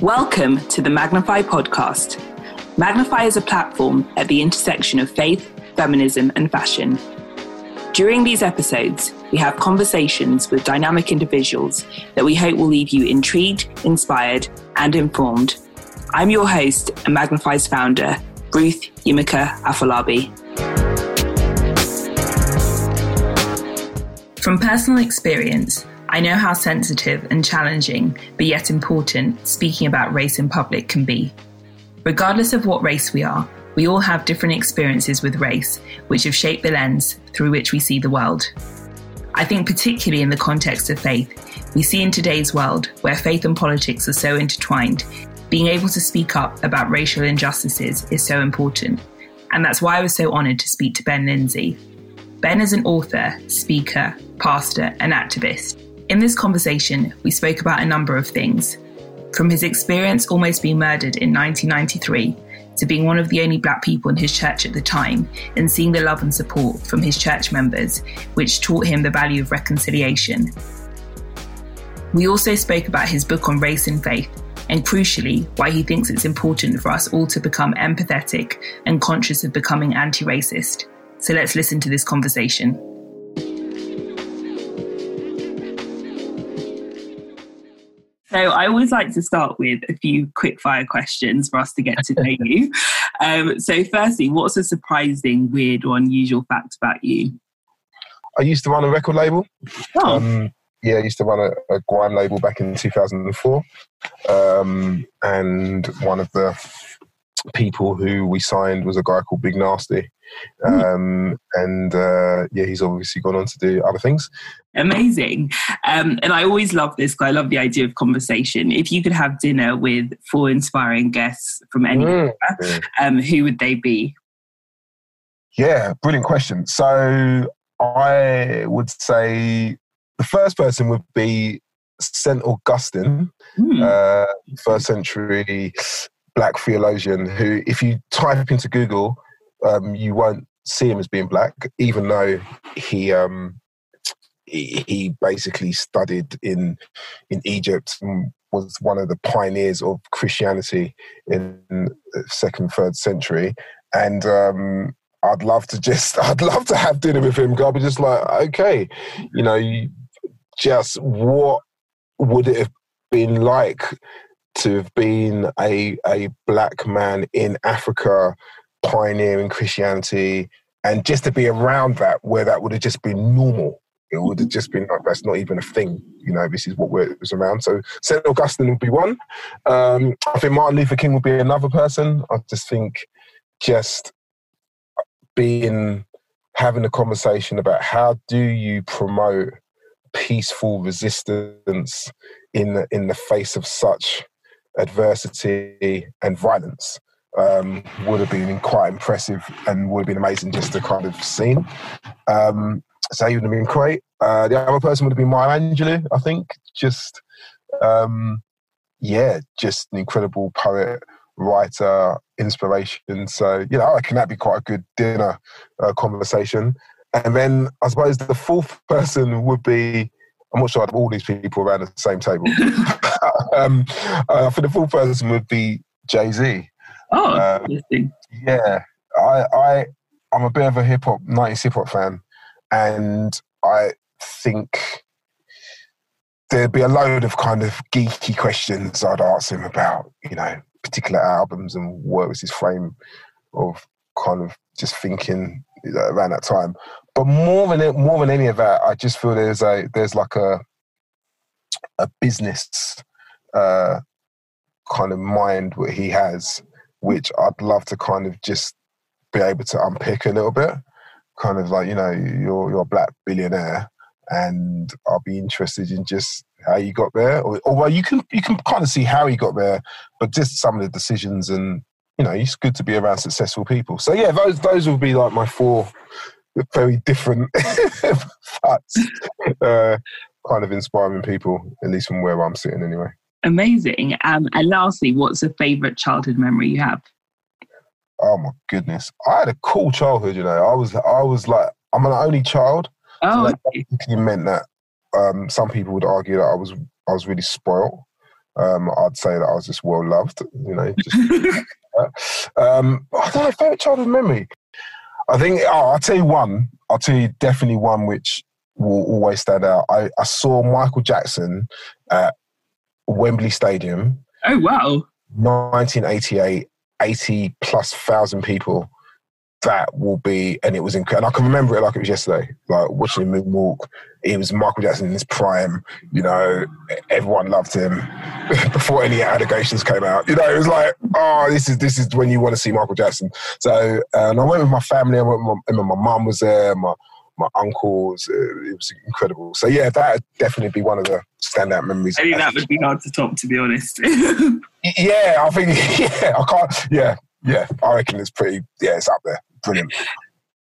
Welcome to the Magnify podcast. Magnify is a platform at the intersection of faith, feminism, and fashion. During these episodes, we have conversations with dynamic individuals that we hope will leave you intrigued, inspired, and informed. I'm your host and Magnify's founder, Ruth Yimika Afolabi. From personal experience, I know how sensitive and challenging, but yet important, speaking about race in public can be. Regardless of what race we are, we all have different experiences with race, which have shaped the lens through which we see the world. I think, particularly in the context of faith, we see in today's world, where faith and politics are so intertwined, being able to speak up about racial injustices is so important. And that's why I was so honoured to speak to Ben Lindsay. Ben is an author, speaker, pastor, and activist. In this conversation, we spoke about a number of things from his experience almost being murdered in 1993 to being one of the only black people in his church at the time and seeing the love and support from his church members, which taught him the value of reconciliation. We also spoke about his book on race and faith, and crucially, why he thinks it's important for us all to become empathetic and conscious of becoming anti racist. So let's listen to this conversation. So I always like to start with a few quick fire questions for us to get to know you. Um, so firstly, what's a surprising, weird or unusual fact about you? I used to run a record label. Oh. Um, yeah, I used to run a, a grime label back in 2004. Um, and one of the people who we signed was a guy called Big Narstie. Hmm. Um, and uh, yeah, he's obviously gone on to do other things. Amazing. Um, and I always love this because I love the idea of conversation. If you could have dinner with four inspiring guests from anywhere, mm. um, who would they be? Yeah, brilliant question. So I would say the first person would be St. Augustine, mm. uh, first century black theologian, who, if you type into Google, um, you won't see him as being black, even though he um, he, he basically studied in in Egypt and was one of the pioneers of Christianity in the second, third century. And um, I'd love to just, I'd love to have dinner with him. I'd be just like, okay, you know, just what would it have been like to have been a a black man in Africa pioneering Christianity and just to be around that where that would have just been normal. It would have just been like that's not even a thing, you know. This is what we're, was around. So Saint Augustine would be one. Um, I think Martin Luther King would be another person. I just think just being having a conversation about how do you promote peaceful resistance in the, in the face of such adversity and violence um, would have been quite impressive and would have been amazing just to kind of see. Um, so he would have been great. Uh, the other person would have been Maya Angelou, I think. Just, um, yeah, just an incredible poet, writer, inspiration. So, you know, I reckon that'd be quite a good dinner uh, conversation. And then I suppose the fourth person would be I'm not sure I'd all these people around the same table. um, uh, think the fourth person would be Jay Z. Oh, uh, yeah. I, I, I'm a bit of a hip hop, 90s hip hop fan, and I think there'd be a load of kind of geeky questions I'd ask him about, you know, particular albums and what was his frame of kind of just thinking around that time. But more than it, more than any of that, I just feel there's a there's like a a business uh, kind of mind what he has, which I'd love to kind of just be able to unpick a little bit. Kind of like you know you're you're a black billionaire, and I'll be interested in just how you got there, or, or well, you can you can kind of see how he got there, but just some of the decisions and you know, it's good to be around successful people. So yeah, those those will be like my four very different uh, kind of inspiring people, at least from where I'm sitting anyway. Amazing. Um, and lastly, what's a favourite childhood memory you have? Oh my goodness, I had a cool childhood. You know, I was I was like I'm an only child. Oh, so basically meant that um, some people would argue that I was I was really spoiled. Um, I'd say that I was just well loved, you know. Just, um, I don't know, favorite childhood memory. I think oh, I'll tell you one. I'll tell you definitely one which will always stand out. I, I saw Michael Jackson at Wembley Stadium. Oh wow! 1988, 80 plus thousand people that will be, and it was incredible. And I can remember it like it was yesterday, like watching him moonwalk. It was Michael Jackson in his prime. You know, everyone loved him before any allegations came out. You know, it was like, oh, this is this is when you want to see Michael Jackson. So, and I went with my family. I went with my, my mum was there. My my uncles. It was incredible. So yeah, that would definitely be one of the standout memories. I think that would be hard to top, to be honest. yeah, I think yeah, I can't. Yeah, yeah, I reckon it's pretty. Yeah, it's up there brilliant.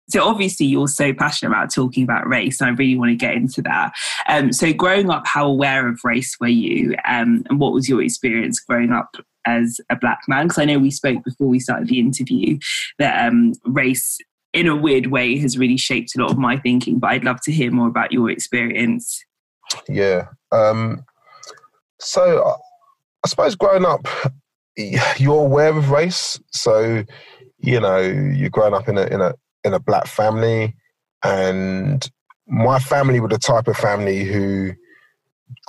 So obviously you're so passionate about talking about race, and I really want to get into that. Um, so growing up, how aware of race were you, um, and what was your experience growing up as a black man? Because I know we spoke before we started the interview that um, race, in a weird way, has really shaped a lot of my thinking. But I'd love to hear more about your experience. Yeah. Um, so I suppose growing up, you're aware of race, so you know, you're growing up in a in a in a black family, and my family were the type of family who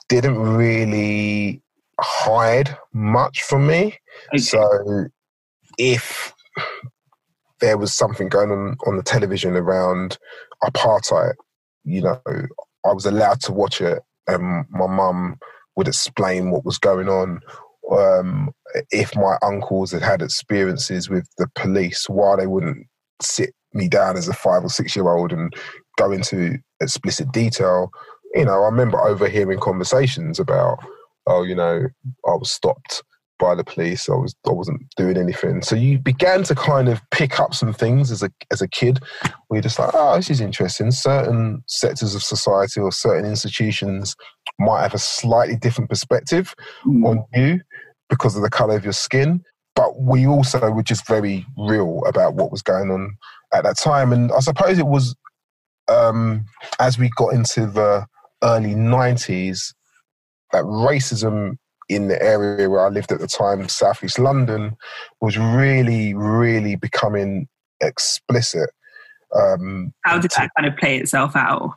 didn't really hide much from me. Okay. So if there was something going on on the television around apartheid, you know, I was allowed to watch it, and my mum would explain what was going on, um, if my uncles had had experiences with the police, why they wouldn't sit me down as a five or six year old and go into explicit detail. You know, I remember overhearing conversations about, oh, you know, I was stopped by the police. I was I wasn't doing anything. So you began to kind of pick up some things as a as a kid. Where you're just like, oh, this is interesting. Certain sectors of society or certain institutions might have a slightly different perspective mm. on you because of the color of your skin. But we also were just very real about what was going on at that time. And I suppose it was um, as we got into the early 90s that racism in the area where I lived at the time, Southeast London, was really, really becoming explicit. Um, How did that kind of play itself out?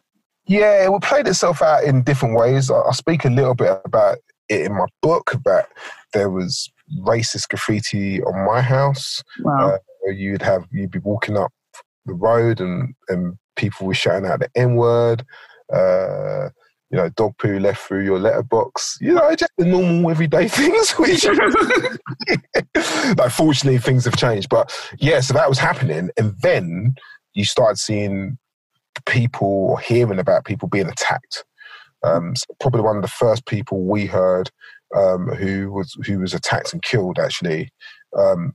Yeah, it played itself out in different ways. I, I speak a little bit about it in my book, but there was racist graffiti on my house. Wow. Uh, you'd have you'd be walking up the road and and people were shouting out the N word. Uh, you know, dog poo left through your letterbox. You know, just the normal everyday things. Which, like, fortunately, things have changed. But yeah, so that was happening, and then you started seeing people or hearing about people being attacked. Um, so probably one of the first people we heard um, who was who was attacked and killed actually um,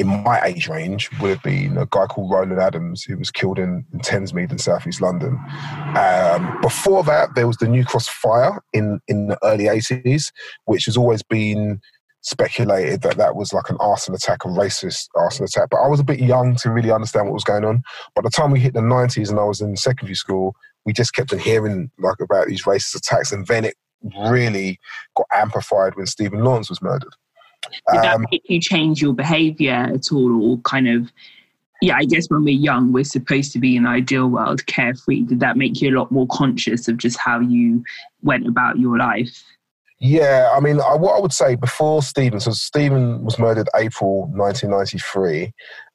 in my age range would have been a guy called Rolan Adams who was killed in, in Thamesmead in southeast London. Um, before that, there was the New Cross fire in in the early eighties, which has always been speculated that that was like an arson attack, a racist arson attack. But I was a bit young to really understand what was going on. By the time we hit the 90s and I was in secondary school, we just kept on hearing like about these racist attacks, and then it really got amplified when Stephen Lawrence was murdered. Did that um, make you change your behaviour at all, or kind of? Yeah, I guess when we're young, we're supposed to be in an ideal world, carefree. Did that make you a lot more conscious of just how you went about your life? Yeah, I mean, I, what I would say before Stephen, so Stephen was murdered April 1993,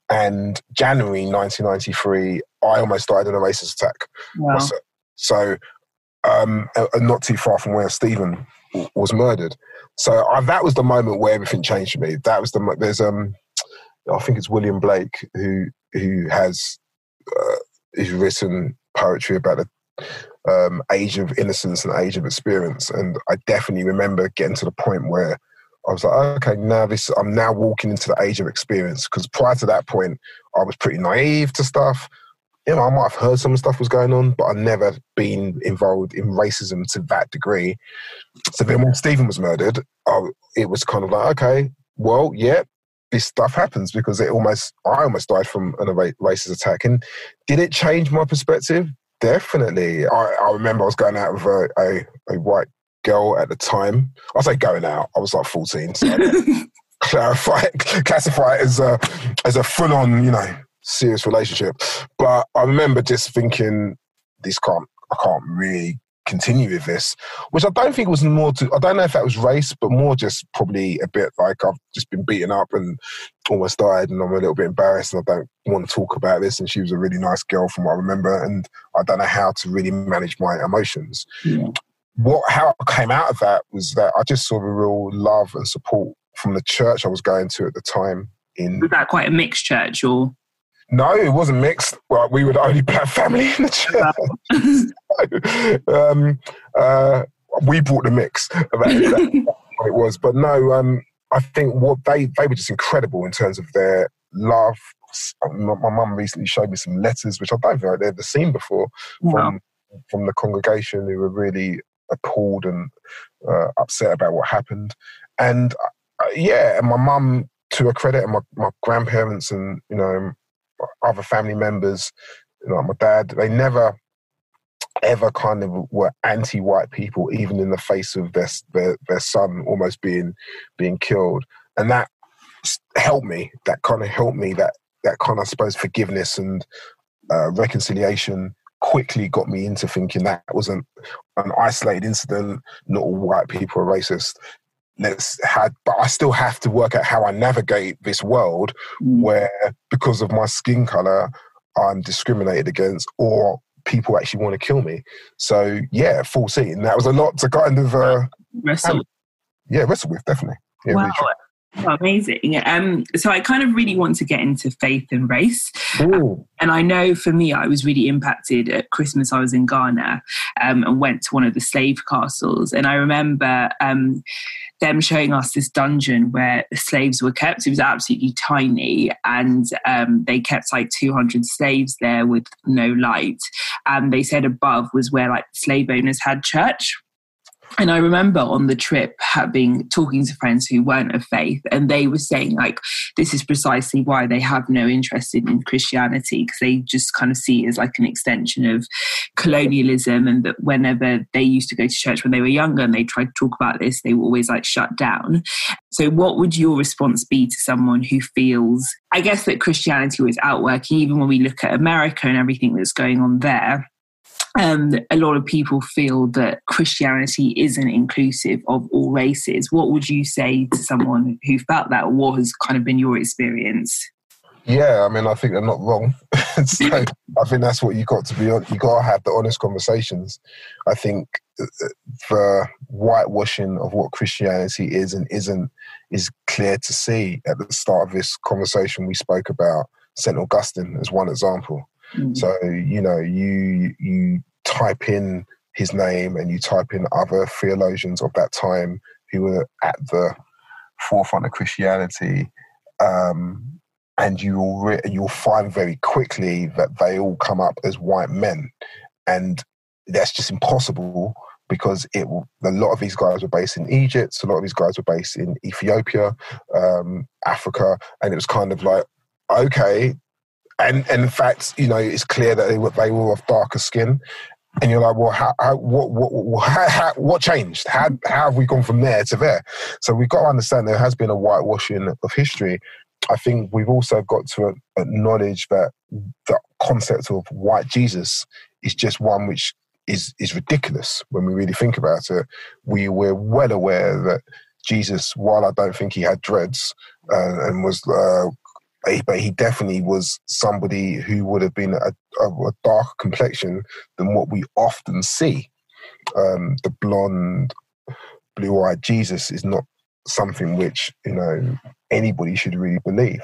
and January 1993, I almost died in a racist attack. Wow. So, um, not too far from where Stephen was murdered. So I, that was the moment where everything changed for me. That was the there's um, I think it's William Blake who who has uh, who's written poetry about the um, age of innocence and age of experience, and I definitely remember getting to the point where I was like, okay, now this I'm now walking into the age of experience because prior to that point, I was pretty naive to stuff. You know, I might have heard some stuff was going on, but I've never been involved in racism to that degree. So then when Stephen was murdered, I, it was kind of like, okay, well, yeah, this stuff happens because it almost I almost died from a racist attack. And did it change my perspective? Definitely. I, I remember I was going out with a, a, a white girl at the time. I say going out. I was like 14, so clarify classify it as a as a full on, you know, serious relationship. But I remember just thinking, this can't I can't really continue with this, which I don't think was more to, I don't know if that was race, but more just probably a bit like I've just been beaten up and almost died and I'm a little bit embarrassed and I don't want to talk about this. And she was a really nice girl from what I remember. And I don't know how to really manage my emotions. Yeah. What, how I came out of that was that I just saw a real love and support from the church I was going to at the time. In was that quite a mixed church or? No, it wasn't mixed. Well, we were the only black family in the church. um, uh, we brought the mix. That, that what it was. But no, um, I think what they they were just incredible in terms of their love. My mum recently showed me some letters, which I don't think I'd ever seen before from from the congregation who were really appalled and uh, upset about what happened. And uh, yeah, and my mum, to her credit, and my, my grandparents and you know other family members, you know, my dad, they never ever kind of were anti-white people, even in the face of their their, their son almost being being killed, and that helped me. That kind of helped me. That that kind of, I suppose, forgiveness and uh, reconciliation quickly got me into thinking that wasn't an isolated incident. Not all white people are racist let's had but i still have to work out how i navigate this world mm. where because of my skin color i'm discriminated against or people actually want to kill me. So yeah 14 that was a lot to kind of uh wrestle. Yeah wrestle with definitely. Yeah, wow. Oh, amazing. Um, so I kind of really want to get into faith and race. Um, and I know for me, I was really impacted at Christmas. I was in Ghana um, and went to one of the slave castles. And I remember um, them showing us this dungeon where slaves were kept. It was absolutely tiny, and um, they kept like 200 slaves there with no light. And they said above was where like slave owners had church. And I remember on the trip having talking to friends who weren't of faith, and they were saying like this is precisely why they have no interest in, Christianity because they just kind of see it as like an extension of colonialism, and that whenever they used to go to church when they were younger and they tried to talk about this, they were always like shut down. So, what would your response be to someone who feels, I guess, that Christianity was outworking, even when we look at America and everything that's going on there? Um, a lot of people feel that Christianity isn't inclusive of all races. What would you say to someone who felt that? What has kind of been your experience? Yeah, I mean, I think they're not wrong. so I think that's what you got to be on. You got to have the honest conversations. I think the whitewashing of what Christianity is and isn't is clear to see. At the start of this conversation, we spoke about St. Augustine as one example. Mm. So you know, you you type in his name and you type in other theologians of that time who were at the forefront of Christianity, um, and you will re- you'll find very quickly that they all come up as white men, and that's just impossible because it a lot of these guys were based in Egypt, a lot of these guys were based in Ethiopia, um, Africa, and it was kind of like okay, and, and in fact, you know, it's clear that they were they were of darker skin, and you're like, well, how, how what what how, how, what changed? How how have we gone from there to there? So we've got to understand there has been a whitewashing of history. I think we've also got to acknowledge that the concept of white Jesus is just one which is is ridiculous when we really think about it. We were well aware that Jesus, while I don't think he had dreads uh, and was uh, but he definitely was somebody who would have been a, a, a darker complexion than what we often see. Um, the blonde, blue-eyed Jesus is not something which you know anybody should really believe.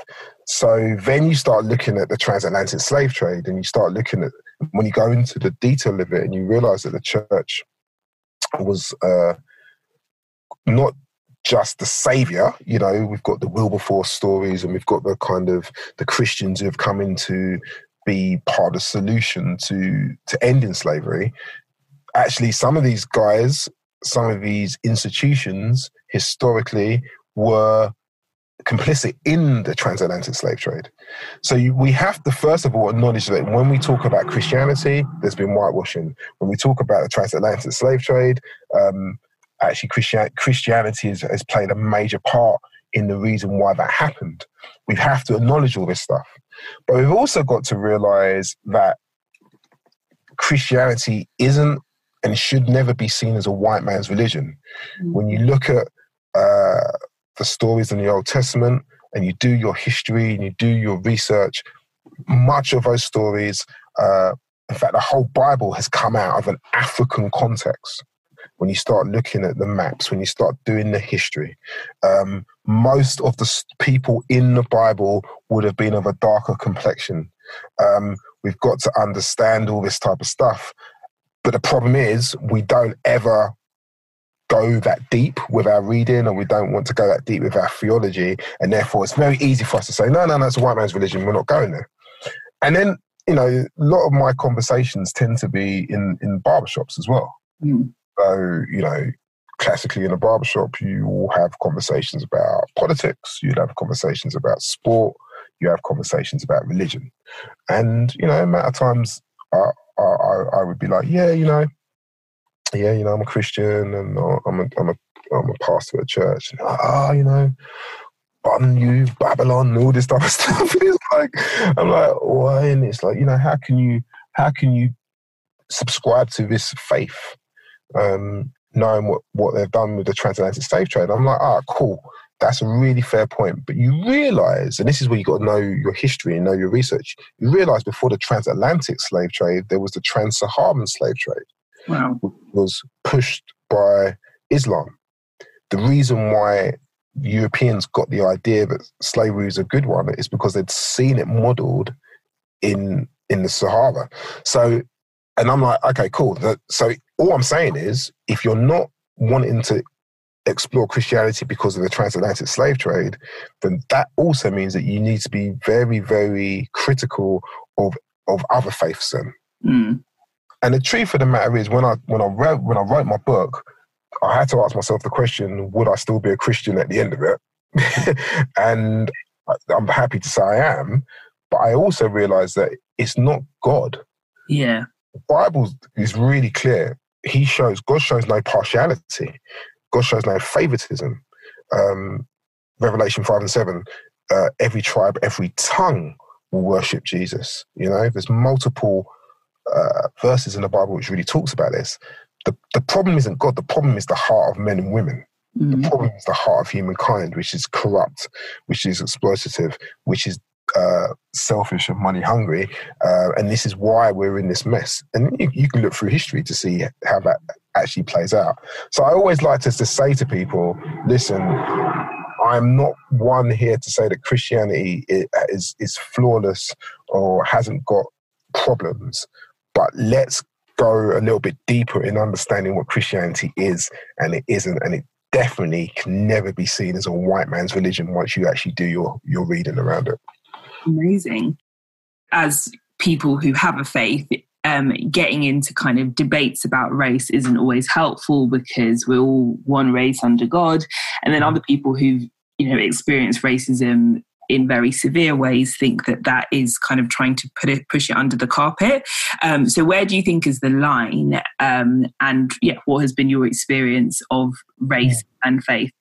So then you start looking at the transatlantic slave trade, and you start looking at when you go into the detail of it, and you realize that the church was uh, not just the savior. You know, we've got the Wilberforce stories and we've got the kind of the Christians who have come in to be part of the solution to to ending slavery. Actually, some of these guys, some of these institutions historically were complicit in the transatlantic slave trade. So you, we have to first of all acknowledge that when we talk about Christianity, there's been whitewashing. When we talk about the transatlantic slave trade, um, actually Christianity has, has played a major part in the reason why that happened. We have to acknowledge all this stuff. But we've also got to realize that Christianity isn't and should never be seen as a white man's religion. Mm-hmm. When you look at uh, the stories in the Old Testament and you do your history and you do your research, much of those stories, uh, in fact, the whole Bible has come out of an African context. When you start looking at the maps, when you start doing the history, um, most of the people in the Bible would have been of a darker complexion. Um, we've got to understand all this type of stuff. But the problem is, we don't ever go that deep with our reading and we don't want to go that deep with our theology. And therefore, it's very easy for us to say, no, no, no, it's a white man's religion. We're not going there. And then, you know, a lot of my conversations tend to be in, in barbershops as well. Mm. So, you know, classically in a barbershop, you will have conversations about politics, you'd have conversations about sport, you have conversations about religion. And, you know, a amount of times I, I, I would be like, yeah, you know, yeah, you know, I'm a Christian and I'm a, I'm a, I'm a pastor at church. Ah, oh, you know, bun you, Babylon, all this type of stuff. it's like, I'm like, why? And it's like, you know, how can you, how can you subscribe to this faith, um, knowing what, what they've done with the transatlantic slave trade? I'm like, ah, cool. That's a really fair point. But you realize, and this is where you got to know your history and know your research, you realize before the transatlantic slave trade, there was the trans Saharan slave trade wow. was pushed by Islam. The reason why Europeans got the idea that slavery is a good one is because they'd seen it modeled in in the Sahara. So, and I'm like, okay, cool. So all I'm saying is, if you're not wanting to explore Christianity because of the transatlantic slave trade, then that also means that you need to be very, very critical of of other faiths. Then, mm. And the truth of the matter is, when I when I wrote when I wrote my book, I had to ask myself the question: Would I still be a Christian at the end of it? and I'm happy to say I am, but I also realized that it's not God. Yeah, the Bible is really clear. He shows God shows no partiality. God shows no favoritism. Um, Revelation five and seven. Uh, every tribe, every tongue will worship Jesus. You know, there's multiple uh, verses in the Bible which really talks about this. The, the problem isn't God, the problem is the heart of men and women. Mm-hmm. The problem is the heart of humankind, which is corrupt, which is exploitative, which is uh, selfish and money hungry. Uh, and this is why we're in this mess. And you, you, can look through history to see how that actually plays out. So I always like to, to say to people listen, I'm not one here to say that Christianity is, is flawless or hasn't got problems. But let's go a little bit deeper in understanding what Christianity is and it isn't. And it definitely can never be seen as a white man's religion once you actually do your, your reading around it. Amazing. As people who have a faith, um, getting into kind of debates about race isn't always helpful because we're all one race under God. And then other people who've, you know experience racism in very severe ways think that that is kind of trying to put it push it under the carpet. Um, so where do you think is the line? Um, and yeah, what has been your experience of race and faith?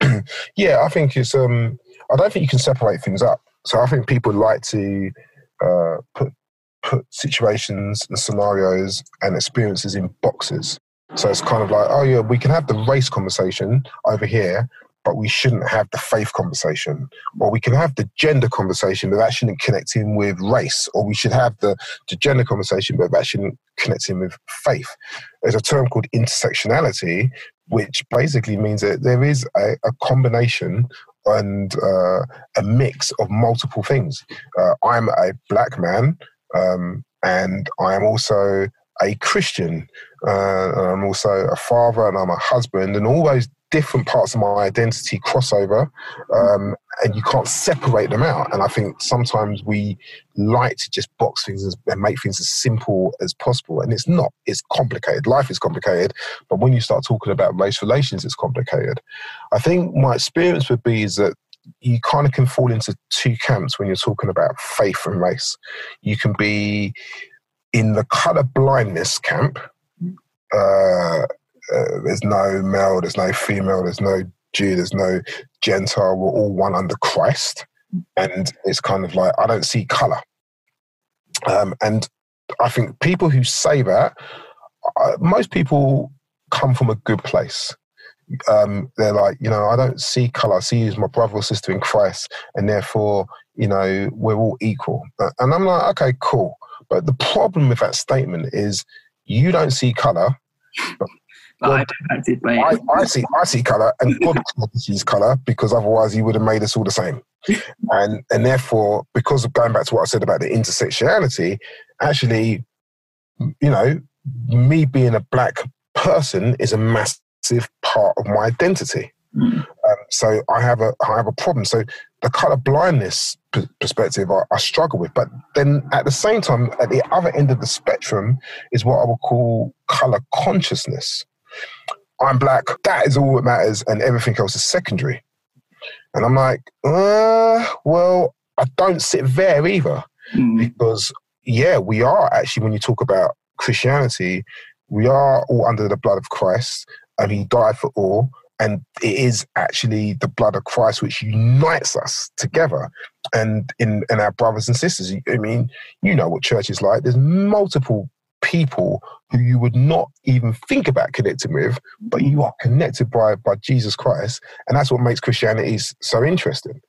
yeah, I think it's. Um, I don't think you can separate things up. So I think people like to uh, put put situations and scenarios and experiences in boxes. So it's kind of like, oh yeah, we can have the race conversation over here, but we shouldn't have the faith conversation. Or we can have the gender conversation, but that shouldn't connect in with race. Or we should have the, the gender conversation, but that shouldn't connect in with faith. There's a term called intersectionality, which basically means that there is a, a combination and uh, a mix of multiple things. Uh, I'm a black man, um, and I am also a Christian. Uh, and I'm also a father, and I'm a husband, and all those different parts of my identity crossover um, and you can't separate them out. And i think sometimes we like to just box things and make things as simple as possible. And it's not it's complicated. Life is complicated. But when you start talking about race relations it's complicated. I think my experience would be is that you kind of can fall into two camps when you're talking about faith and race. You can be in the color blindness camp uh, uh, there's no male, there's no female, there's no Jew, there's no Gentile. We're all one under Christ, and it's kind of like I don't see color. Um, and I think people who say that, uh, most people come from a good place. Um, they're like, you know, I don't see color. I see you as my brother or sister in Christ, and therefore, you know, we're all equal. Uh, and I'm like, okay, cool. But the problem with that statement is you don't see color. Well, I, I, I, see I see color, and God sees color because otherwise He would have made us all the same. And and therefore, because of going back to what I said about the intersectionality, actually, you know, me being a black person is a massive part of my identity. Mm. Um, so I have a I have a problem. So the color blindness p- perspective I, I, struggle with, but then at the same time, at the other end of the spectrum is what I would call color consciousness. I'm black. That is all that matters, and everything else is secondary. And I'm like, uh, well, I don't sit there either, mm. because yeah, we are actually when you talk about Christianity, we are all under the blood of Christ, and He died for all. And it is actually the blood of Christ which unites us together. And in, in our brothers and sisters, I mean, you know what church is like. There's multiple people who you would not even think about connecting with, but you are connected by, by Jesus Christ. And that's what makes Christianity so interesting.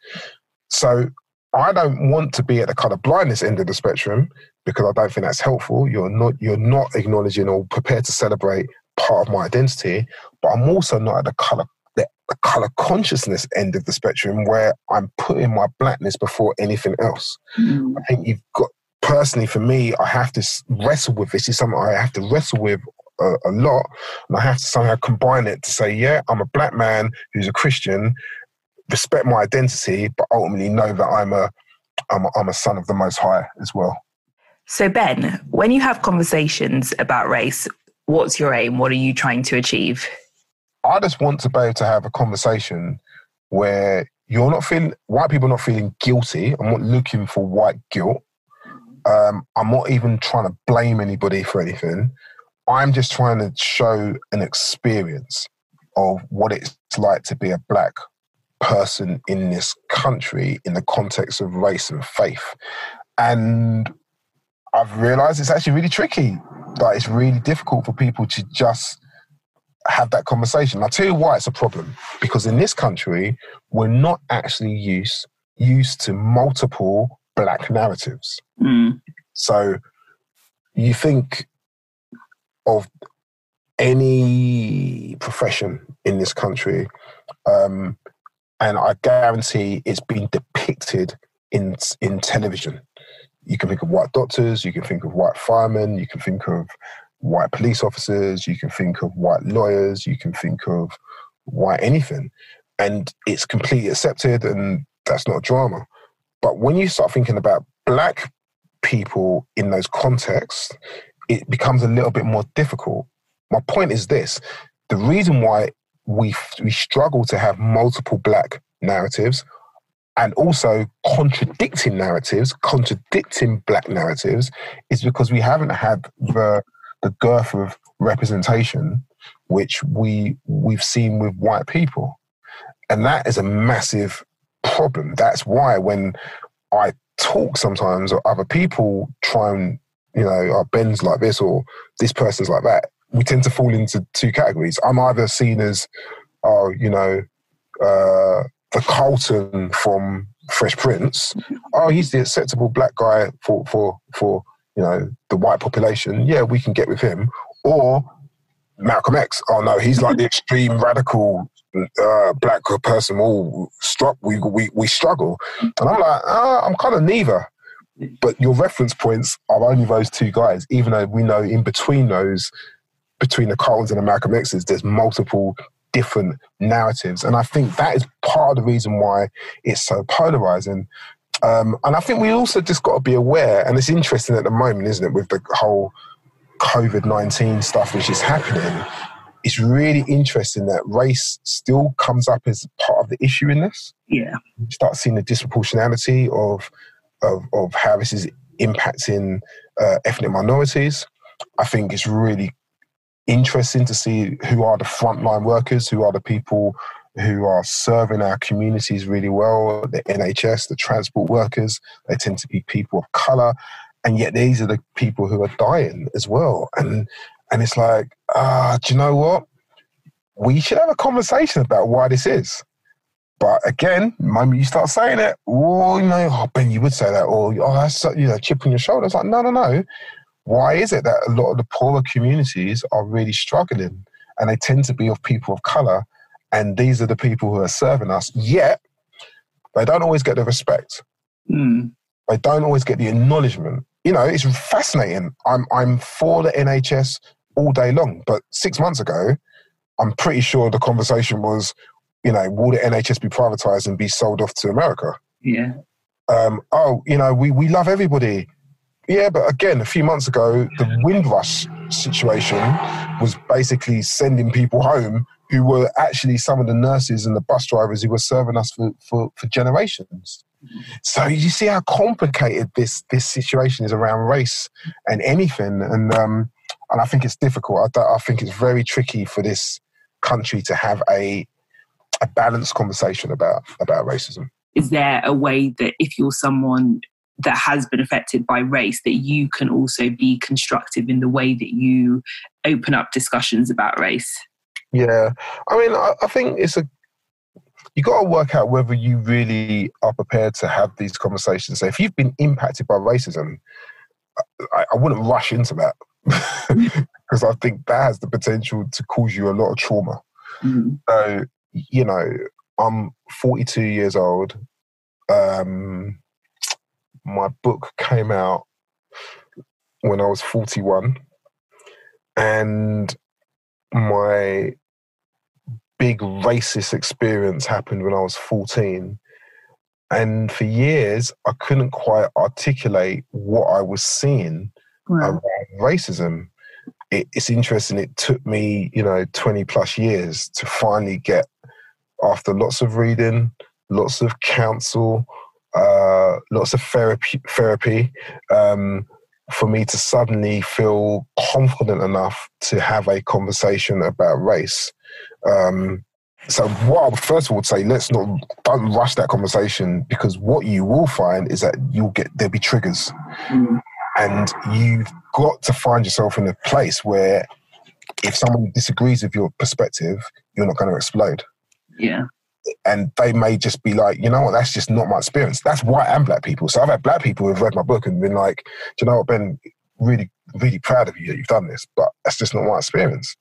So I don't want to be at the kind of blindness end of the spectrum because I don't think that's helpful. You're not you're not acknowledging or prepared to celebrate part of my identity, but I'm also not at the color the, the color consciousness end of the spectrum where I'm putting my blackness before anything else. Mm. I think you've got personally for me, I have to wrestle with this. It's something I have to wrestle with a, a, lot, and I have to somehow combine it to say, yeah, I'm a black man who's a Christian, respect my identity, but ultimately know that I'm a I'm a, I'm a son of the Most High as well. So Ben, when you have conversations about race, what's your aim? What are you trying to achieve? I just want to be able to have a conversation where you're not feeling white people not feeling guilty. I'm not looking for white guilt. Um, I'm not even trying to blame anybody for anything. I'm just trying to show an experience of what it's like to be a black person in this country in the context of race and faith. And I've realized it's actually really tricky. Like it's really difficult for people to just have that conversation. I'll tell you why it's a problem. Because in this country, we're not actually used used to multiple black narratives. Mm. So you think of any profession in this country, um, and I guarantee it's been depicted in in television. You can think of white doctors, you can think of white firemen, you can think of white police officers, you can think of white lawyers, you can think of white anything, and it's completely accepted, and that's not drama. But when you start thinking about black people in those contexts, it becomes a little bit more difficult. My point is this the reason why we, we struggle to have multiple black narratives and also contradicting narratives, contradicting black narratives, is because we haven't had the, the girth of representation which we we've seen with white people. And that is a massive problem. That's why when I talk sometimes or other people try and, you know, our Ben's like this or this person's like that, we tend to fall into two categories. I'm either seen as, oh, you know, uh, the Carlton from Fresh Prince. Oh, he's the acceptable black guy for, for, for, you know, the white population. Yeah, we can get with him. Or Malcolm X. Oh no, he's like the extreme radical uh, black person. All struck, we, we we struggle, and I'm like, ah, I'm kind of neither. But your reference points are only those two guys, even though we know in between those, between the Carltons and the Malcolm X's, there's multiple different narratives, and I think that is part of the reason why it's so polarizing. Um, and I think we also just got to be aware, and it's interesting at the moment, isn't it, with the whole COVID 19 stuff which is happening, it's really interesting that race still comes up as part of the issue in this. Yeah. You start seeing the disproportionality of, of, of how this is impacting uh, ethnic minorities. I think it's really interesting to see who are the frontline workers, who are the people who are serving our communities really well. The NHS, the transport workers, they tend to be people of color, and yet these are the people who are dying as well. And and it's like, ah, uh, do you know what? We should have a conversation about why this is. But again, the moment you start saying it, oh, you know, oh, Ben, you would say that, or oh, that's you know, chip on your shoulder. It's like, no, no, no. Why is it that a lot of the poorer communities are really struggling, and they tend to be of people of color, and these are the people who are serving us? Yet they don't always get the respect. Mm. They don't always get the acknowledgement. You know, it's fascinating. I'm I'm for the NHS all day long, but six months ago, I'm pretty sure the conversation was you know, will the NHS be privatized and be sold off to America? Yeah. Um, oh, you know, we, we love everybody. Yeah, but again, a few months ago, the Windrush situation was basically sending people home who were actually some of the nurses and the bus drivers who were serving us for, for, for generations. So you see how complicated this this situation is around race and anything, and um, and I think it's difficult. I, I think it's very tricky for this country to have a a balanced conversation about about racism. Is there a way that if you're someone that has been affected by race that you can also be constructive in the way that you open up discussions about race? Yeah, I mean, I, I think it's a you got to work out whether you really are prepared to have these conversations. So if you've been impacted by racism, I, I wouldn't rush into that because I think that has the potential to cause you a lot of trauma. Mm. So you know, I'm 42 years old. Um, my book came out when I was 41, and my big racist experience happened when I was 14. And for years, I couldn't quite articulate what I was seeing wow. racism. It, it's interesting. It took me, you know, 20 plus years to finally get after lots of reading, lots of counsel, uh, lots of therapy, therapy um, for me to suddenly feel confident enough to have a conversation about race. Um, so what I first of all say, let's not don't rush that conversation because what you will find is that you'll get there'll be triggers, mm. And you've got to find yourself in a place where if someone disagrees with your perspective, you're not going to explode. Yeah. And they may just be like, you know what, that's just not my experience. That's white and black people. So I've had black people who've read my book and been like, do you know what, Ben, really, really proud of you that you've done this, but that's just not my experience.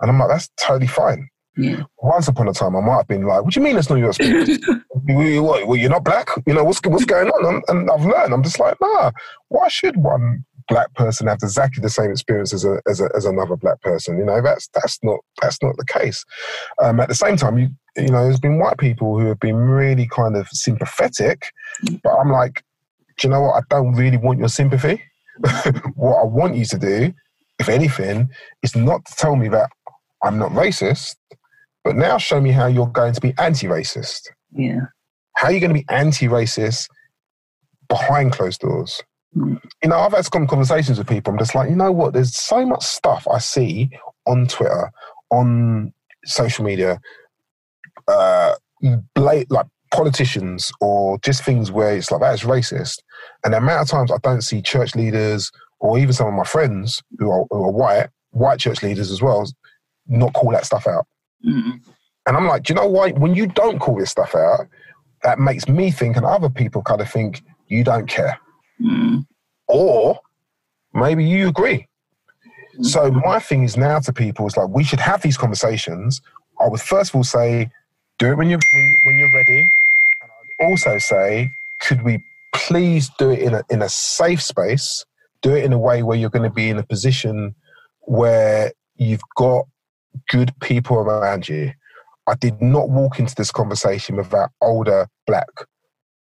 And I'm like, that's totally fine. Yeah. Once upon a time, I might have been like, "What do you mean that's not your experience? what, well, you're not black. You know what's what's going on?" And, I've learned. I'm just like, nah. Why should one black person have exactly the same experience as a, as, a, as another black person? You know, that's that's not that's not the case. Um, at the same time, you you know, there's been white people who have been really kind of sympathetic, but I'm like, do you know what? I don't really want your sympathy. what I want you to do, if anything, is not to tell me that I'm not racist, but now show me how you're going to be anti-racist. Yeah. How are you going to be anti-racist behind closed doors? Mm. You know, I've had some conversations with people. I'm just like, you know what? There's so much stuff I see on Twitter, on social media uh, like politicians or just things where it's like that is racist. And the amount of times I don't see church leaders or even some of my friends who are, who are white, white church leaders as well, not call that stuff out. Mm. And I'm like, do you know why? When you don't call this stuff out, that makes me think, and other people kind of think you don't care. Mm. Or maybe you agree. So my thing is now to people is like we should have these conversations. I would first of all say do it when you're when you're ready. And I'd also say, could we please do it in a in a safe space? Do it in a way where you're going to be in a position where you've got good people around you. I did not walk into this conversation without older black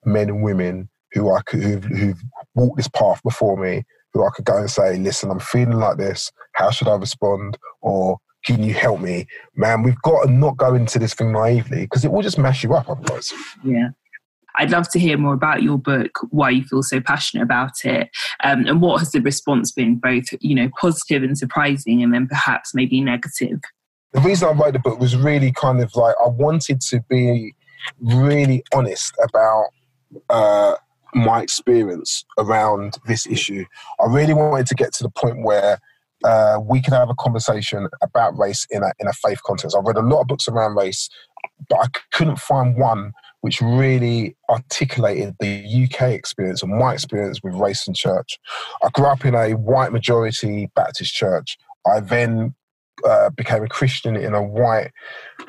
men and women who I could who've, who've walked this path before me, who I could go and say, "Listen, I'm feeling like this. How should I respond?" Or can you help me? Man, we've got to not go into this thing naively because it will just mash you up otherwise. Yeah. I'd love to hear more about your book, why you feel so passionate about it, um, and what has the response been, both you know positive and surprising, and then perhaps maybe negative. The reason I wrote the book was really kind of like I wanted to be really honest about uh, my experience around this issue. I really wanted to get to the point where uh, we could have a conversation about race in a in a faith context. I've read a lot of books around race, but I couldn't find one which really articulated the UK experience and my experience with race and church. I grew up in a white majority Baptist church. I then uh, became a Christian in a white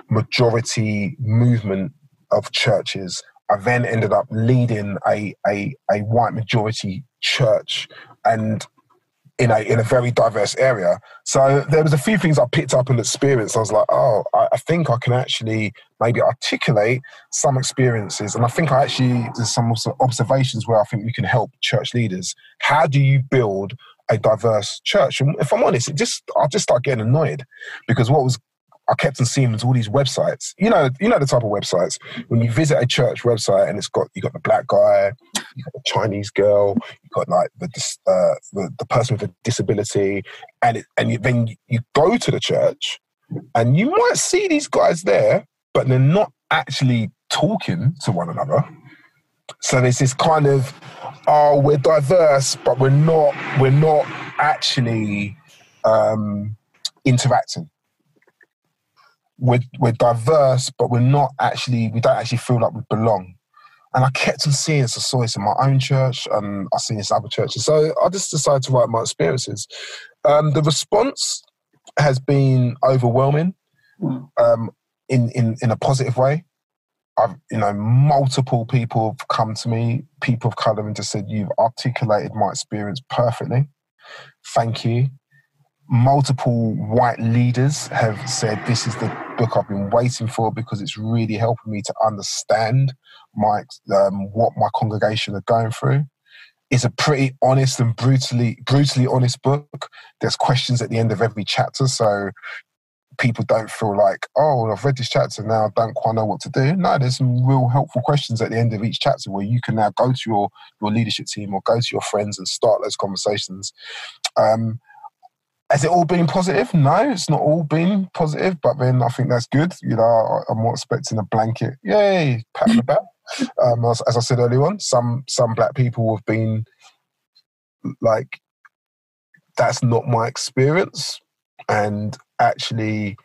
majority movement of churches. I then ended up leading a, a, a white majority church and in a in a very diverse area. So there was a few things I picked up and experienced. I was like, oh, I, I, think I can actually maybe articulate some experiences, and I think I actually there's some observations where I think we can help church leaders. How do you build a diverse church? And if I'm honest, it just I just start getting annoyed because what was I kept on seeing was all these websites. You know, you know the type of websites when you visit a church website and it's got you got the black guy, you got the Chinese girl, you got like the uh, the, the, person with a disability, and it, and you, then you go to the church and you might see these guys there, but they're not actually talking to one another. So there's this kind of oh, we're diverse, but we're not we're not actually um, interacting we're, we're diverse, but we're not actually, we don't actually feel like we belong. And I kept on seeing this. I saw this in my own church, and I seen this in other churches. So I just decided to write my experiences. Um, the response has been overwhelming mm. um, in, in, in a positive way. I've, you know, multiple people have come to me, people of color, and just said, You've articulated my experience perfectly. Thank you multiple white leaders have said this is the book I've been waiting for because it's really helping me to understand my um, what my congregation are going through. It's a pretty honest and brutally brutally honest book. There's questions at the end of every chapter, so people don't feel like, oh, I've read this chapter now, I don't quite know what to do. No, there's some real helpful questions at the end of each chapter where you can now go to your your leadership team or go to your friends and start those conversations. Um, has it all been positive? No, it's not all been positive, but then I think that's good. You know, I'm not expecting a blanket, yay, pat on the back. Um, as, as I said earlier on, some some black people have been like, that's not my experience, and actually,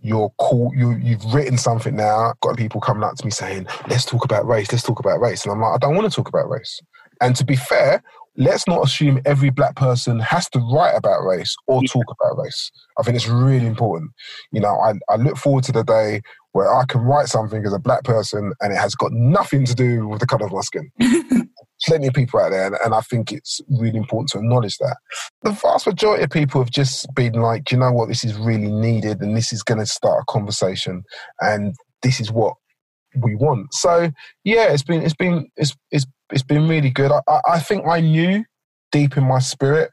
you're cool. You you've written something now. Got people coming up to me saying, "Let's talk about race. Let's talk about race," and I'm like, I don't want to talk about race. And to be fair, let's not assume every black person has to write about race or yeah. talk about race. I think it's really important. You know, I, I look forward to the day where I can write something as a black person and it has got nothing to do with the color of my skin. Plenty of people out there, and, and I think it's really important to acknowledge that. The vast majority of people have just been like, you know what, this is really needed, and this is going to start a conversation, and this is what we want. So yeah, it's been it's been it's it's it's been really good. I, I think I knew deep in my spirit.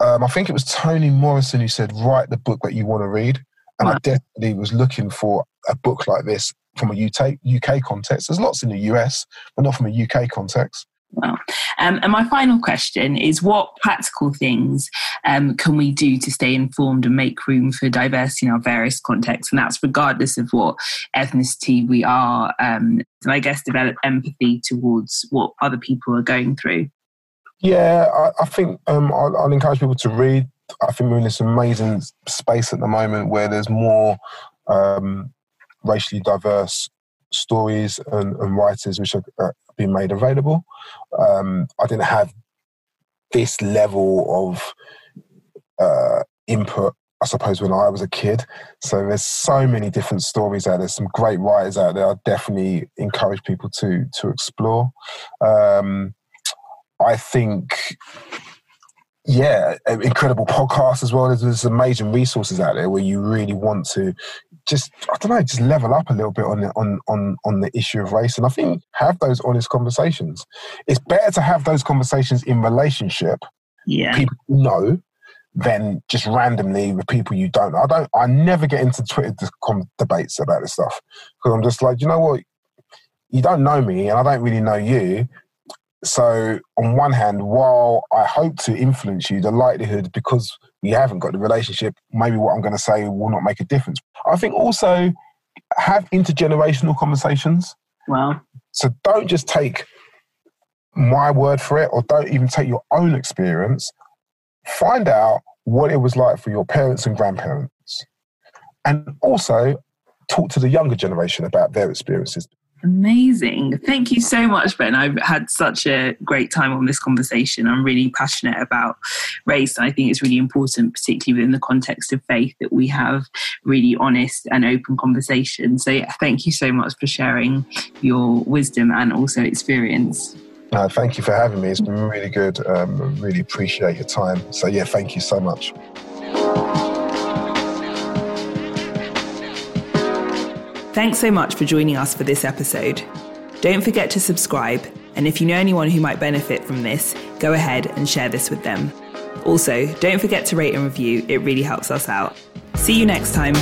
Um, I think it was Toni Morrison who said, "Write the book that you want to read," and I definitely was looking for a book like this from a UK UK context. There's lots in the US, but not from a UK context. Well, um, and my final question is what practical things um, can we do to stay informed and make room for diversity in our various contexts? And that's regardless of what ethnicity we are, um, and I guess develop empathy towards what other people are going through. Yeah, I, I think um, I'll, I'll encourage people to read. I think we're in this amazing space at the moment where there's more um, racially diverse stories and, and writers which are uh, being made available. Um, I didn't have this level of uh, input, I suppose, when I was a kid. So there's so many different stories out there. Some great writers out there. I definitely encourage people to to explore. Um, I think yeah, uh, incredible podcasts as well. There's, there's amazing resources out there where you really want to just I don't know, just level up a little bit on the, on on on the issue of race. And I think have those honest conversations. It's better to have those conversations in relationship. Yeah, people know than just randomly with people you don't. I don't. I never get into Twitter debates about this stuff because I'm just like, you know what? you don't know me and I don't really know you. So, on one hand, while I hope to influence you, the likelihood, because we haven't got the relationship, maybe what I'm going to say will not make a difference. I think also have intergenerational conversations. Wow. So, don't just take my word for it or don't even take your own experience. Find out what it was like for your parents and grandparents. And also talk to the younger generation about their experiences. Amazing. Thank you so much, Ben. I've had such a great time on this conversation. I'm really passionate about race. I think it's really important, particularly within the context of faith, that we have really honest and open conversation. So, yeah, thank you so much for sharing your wisdom and also experience. Uh, thank you for having me. It's been really good. Um, really appreciate your time. So, yeah, thank you so much. Thanks so much for joining us for this episode. Don't forget to subscribe, and if you know anyone who might benefit from this, go ahead and share this with them. Also, don't forget to rate and review, it really helps us out. See you next time.